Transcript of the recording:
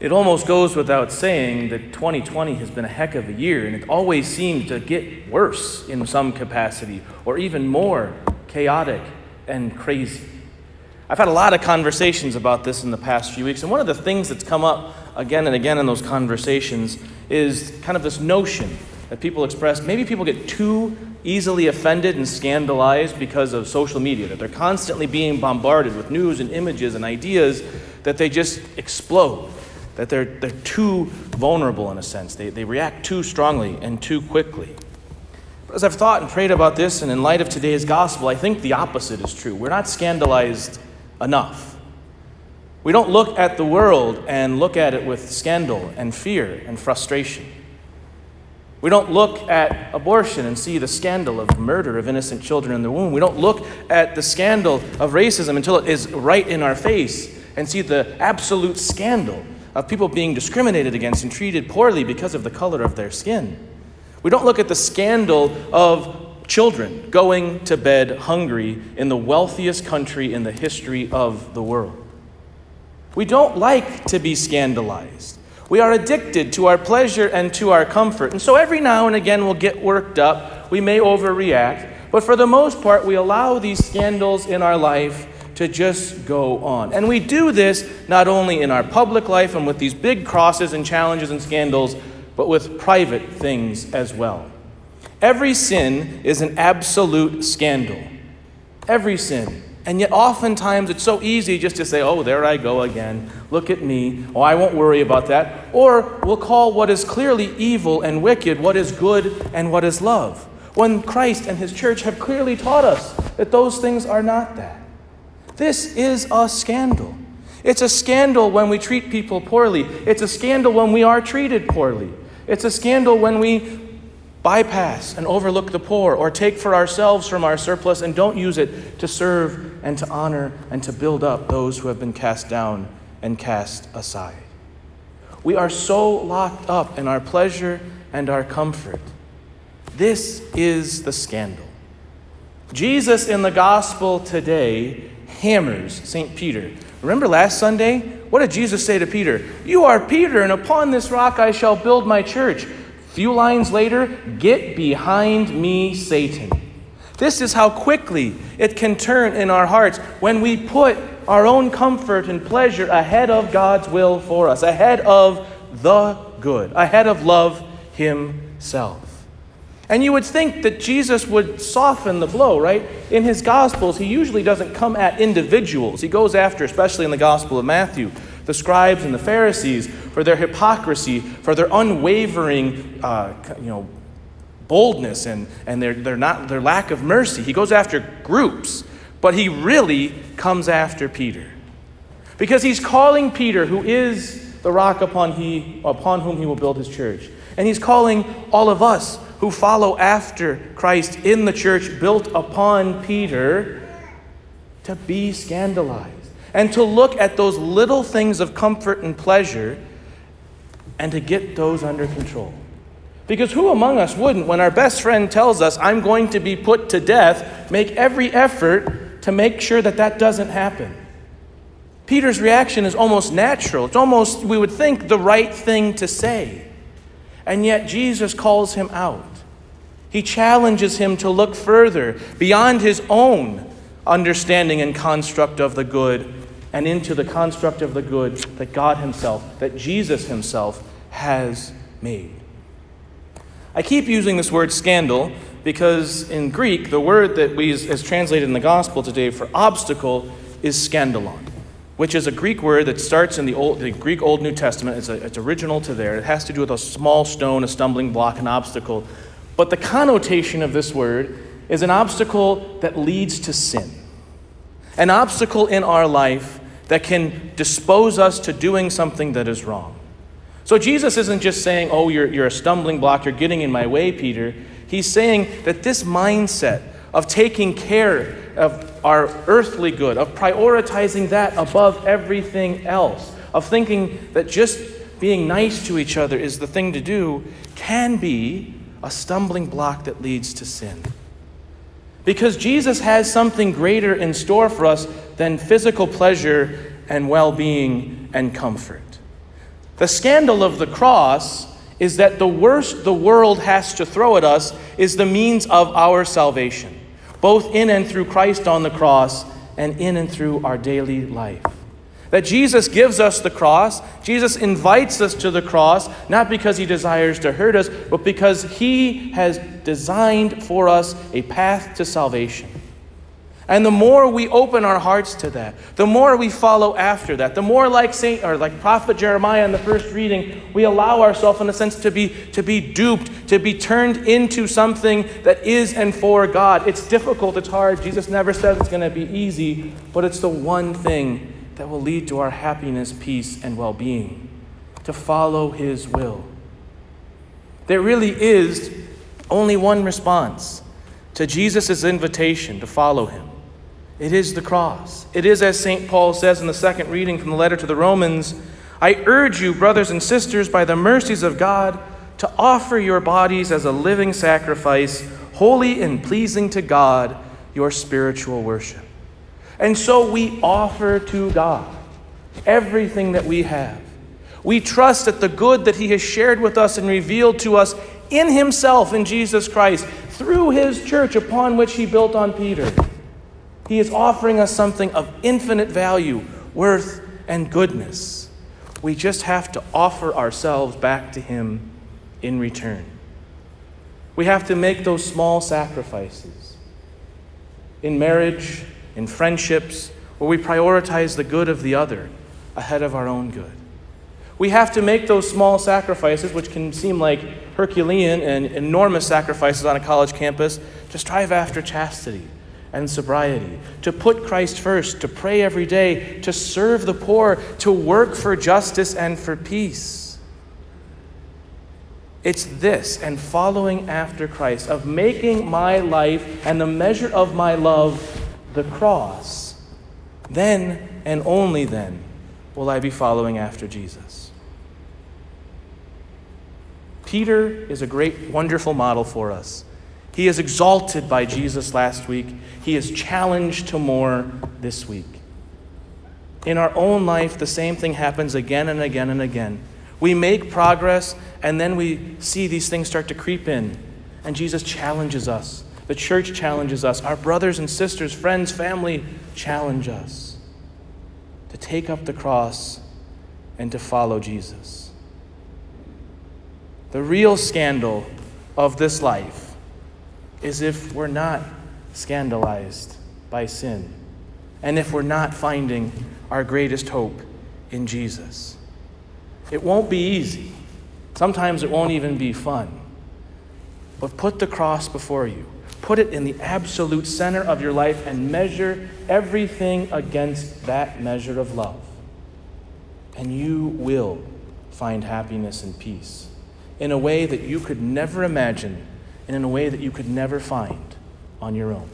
It almost goes without saying that 2020 has been a heck of a year, and it always seems to get worse in some capacity, or even more chaotic and crazy. I've had a lot of conversations about this in the past few weeks, and one of the things that's come up again and again in those conversations is kind of this notion that people express maybe people get too easily offended and scandalized because of social media, that they're constantly being bombarded with news and images and ideas that they just explode that they're, they're too vulnerable in a sense. They, they react too strongly and too quickly. But as I've thought and prayed about this, and in light of today's gospel, I think the opposite is true. We're not scandalized enough. We don't look at the world and look at it with scandal and fear and frustration. We don't look at abortion and see the scandal of murder of innocent children in the womb. We don't look at the scandal of racism until it is right in our face and see the absolute scandal of people being discriminated against and treated poorly because of the color of their skin. We don't look at the scandal of children going to bed hungry in the wealthiest country in the history of the world. We don't like to be scandalized. We are addicted to our pleasure and to our comfort. And so every now and again we'll get worked up. We may overreact. But for the most part, we allow these scandals in our life to just go on. And we do this not only in our public life and with these big crosses and challenges and scandals, but with private things as well. Every sin is an absolute scandal. Every sin. And yet, oftentimes, it's so easy just to say, oh, there I go again. Look at me. Oh, I won't worry about that. Or we'll call what is clearly evil and wicked what is good and what is love. When Christ and his church have clearly taught us that those things are not that. This is a scandal. It's a scandal when we treat people poorly. It's a scandal when we are treated poorly. It's a scandal when we bypass and overlook the poor or take for ourselves from our surplus and don't use it to serve and to honor and to build up those who have been cast down and cast aside. We are so locked up in our pleasure and our comfort. This is the scandal. Jesus in the gospel today hammers St. Peter. Remember last Sunday? What did Jesus say to Peter? You are Peter, and upon this rock I shall build my church. Few lines later, get behind me, Satan. This is how quickly it can turn in our hearts when we put our own comfort and pleasure ahead of God's will for us, ahead of the good, ahead of love Himself. And you would think that Jesus would soften the blow, right? In his Gospels, he usually doesn't come at individuals. He goes after, especially in the Gospel of Matthew, the scribes and the Pharisees for their hypocrisy, for their unwavering, uh, you know, boldness and, and their, their, not, their lack of mercy. He goes after groups, but he really comes after Peter. Because he's calling Peter, who is the rock upon, he, upon whom he will build his church. And he's calling all of us who follow after Christ in the church built upon Peter to be scandalized and to look at those little things of comfort and pleasure and to get those under control. Because who among us wouldn't, when our best friend tells us, I'm going to be put to death, make every effort to make sure that that doesn't happen? Peter's reaction is almost natural. It's almost, we would think, the right thing to say. And yet Jesus calls him out. He challenges him to look further beyond his own understanding and construct of the good and into the construct of the good that God Himself, that Jesus Himself has made. I keep using this word scandal because in Greek, the word that we is translated in the gospel today for obstacle is scandalon, which is a Greek word that starts in the, Old, the Greek Old New Testament. It's, a, it's original to there. It has to do with a small stone, a stumbling block, an obstacle but the connotation of this word is an obstacle that leads to sin, an obstacle in our life that can dispose us to doing something that is wrong. So Jesus isn't just saying, Oh, you're, you're a stumbling block, you're getting in my way, Peter. He's saying that this mindset of taking care of our earthly good, of prioritizing that above everything else, of thinking that just being nice to each other is the thing to do, can be a stumbling block that leads to sin. Because Jesus has something greater in store for us than physical pleasure and well being and comfort. The scandal of the cross is that the worst the world has to throw at us is the means of our salvation, both in and through Christ on the cross and in and through our daily life. That Jesus gives us the cross, Jesus invites us to the cross, not because he desires to hurt us, but because he has designed for us a path to salvation. And the more we open our hearts to that, the more we follow after that, the more like Saint or like Prophet Jeremiah in the first reading, we allow ourselves in a sense to be to be duped, to be turned into something that is and for God. It's difficult, it's hard. Jesus never said it's going to be easy, but it's the one thing that will lead to our happiness, peace, and well-being. To follow his will. There really is only one response to Jesus' invitation to follow him. It is the cross. It is, as St. Paul says in the second reading from the letter to the Romans I urge you, brothers and sisters, by the mercies of God, to offer your bodies as a living sacrifice, holy and pleasing to God, your spiritual worship. And so we offer to God everything that we have. We trust that the good that He has shared with us and revealed to us in Himself, in Jesus Christ, through His church upon which He built on Peter he is offering us something of infinite value, worth, and goodness. We just have to offer ourselves back to Him in return. We have to make those small sacrifices in marriage, in friendships, where we prioritize the good of the other ahead of our own good. We have to make those small sacrifices, which can seem like Herculean and enormous sacrifices on a college campus, to strive after chastity and sobriety, to put Christ first, to pray every day, to serve the poor, to work for justice and for peace. It's this and following after Christ, of making my life and the measure of my love the cross. Then and only then will I be following after Jesus. Peter is a great, wonderful model for us. He is exalted by Jesus last week. He is challenged to more this week. In our own life, the same thing happens again and again and again. We make progress, and then we see these things start to creep in. And Jesus challenges us. The church challenges us. Our brothers and sisters, friends, family challenge us to take up the cross and to follow Jesus. The real scandal of this life is if we're not scandalized by sin and if we're not finding our greatest hope in Jesus. It won't be easy. Sometimes it won't even be fun. But put the cross before you. Put it in the absolute center of your life and measure everything against that measure of love. And you will find happiness and peace in a way that you could never imagine and in a way that you could never find on your own.